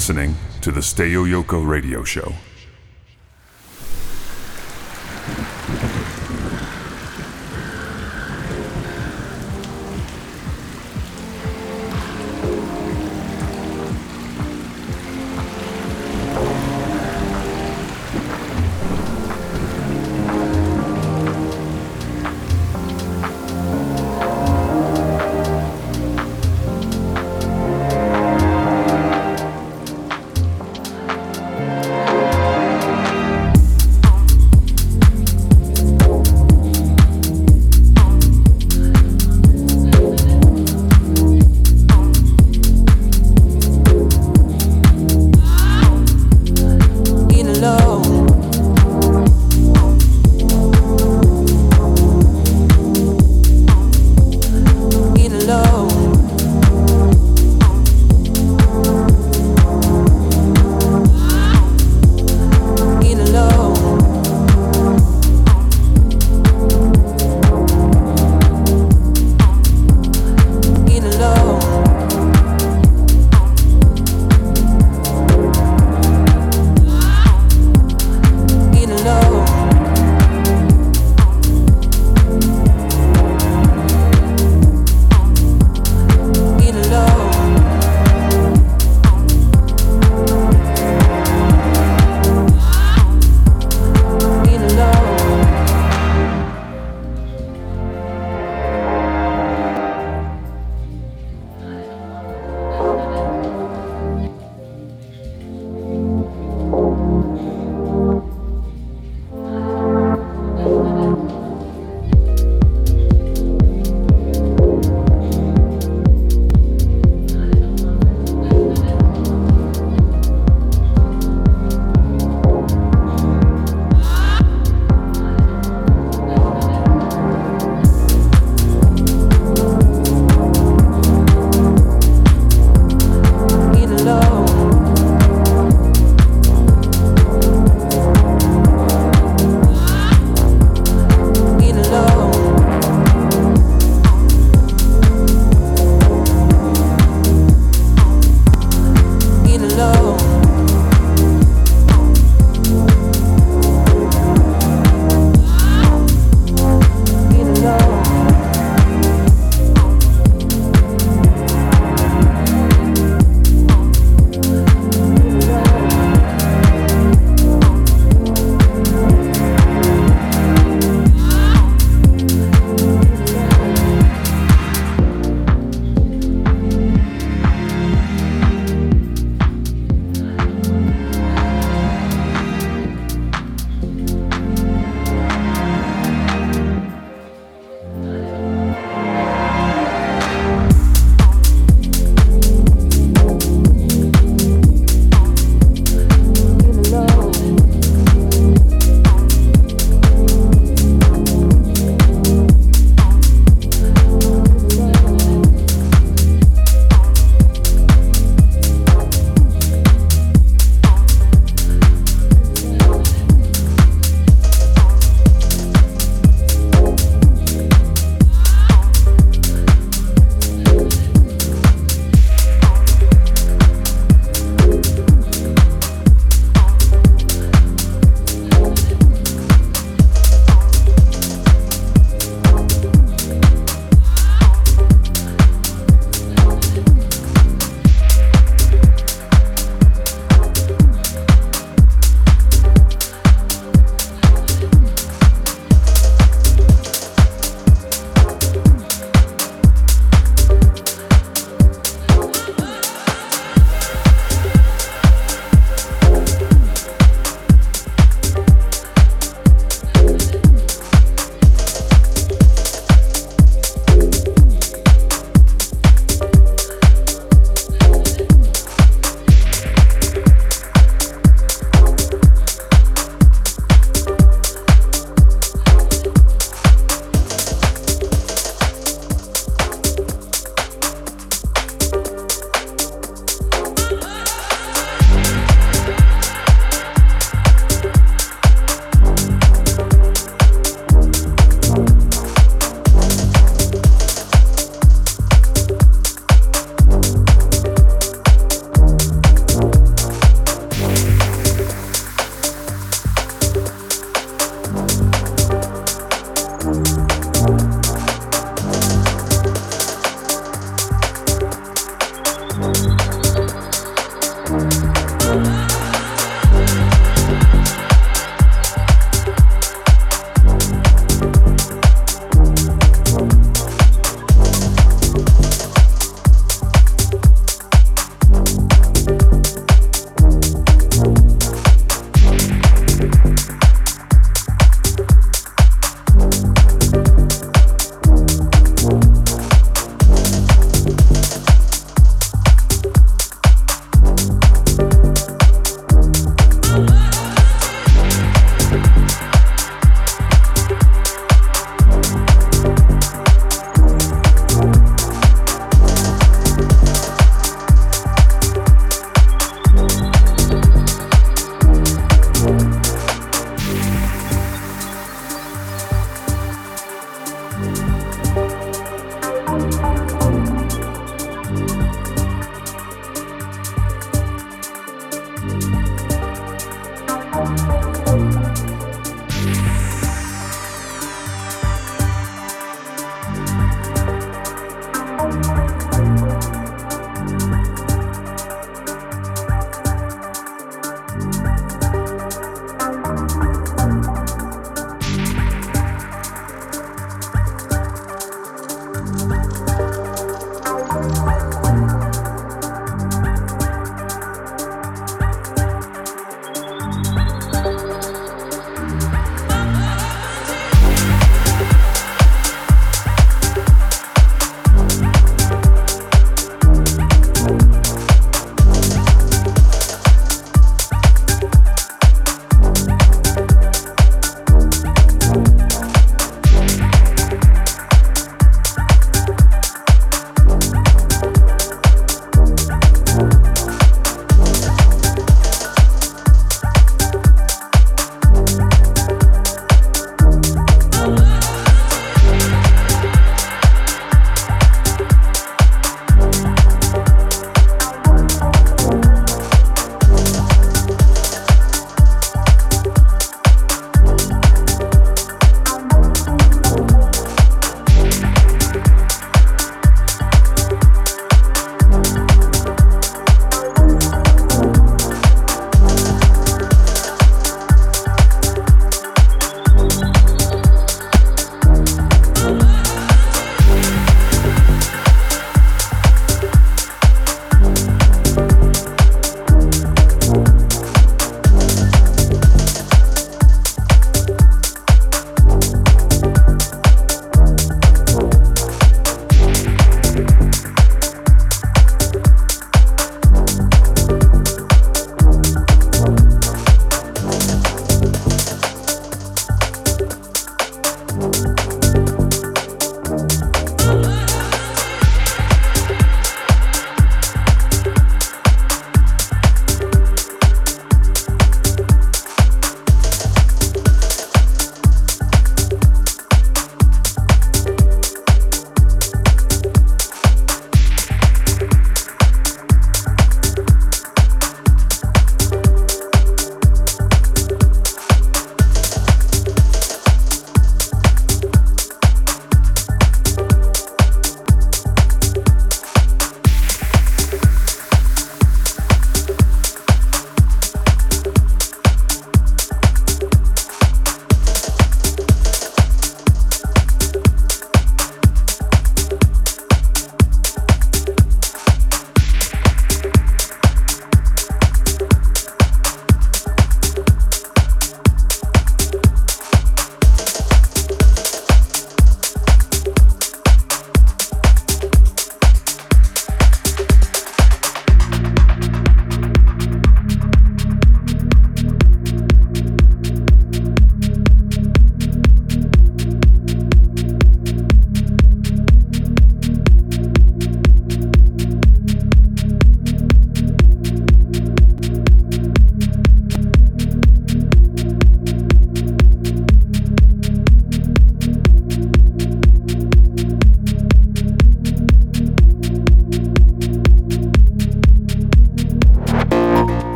Listening to the Steo Yoko Radio Show.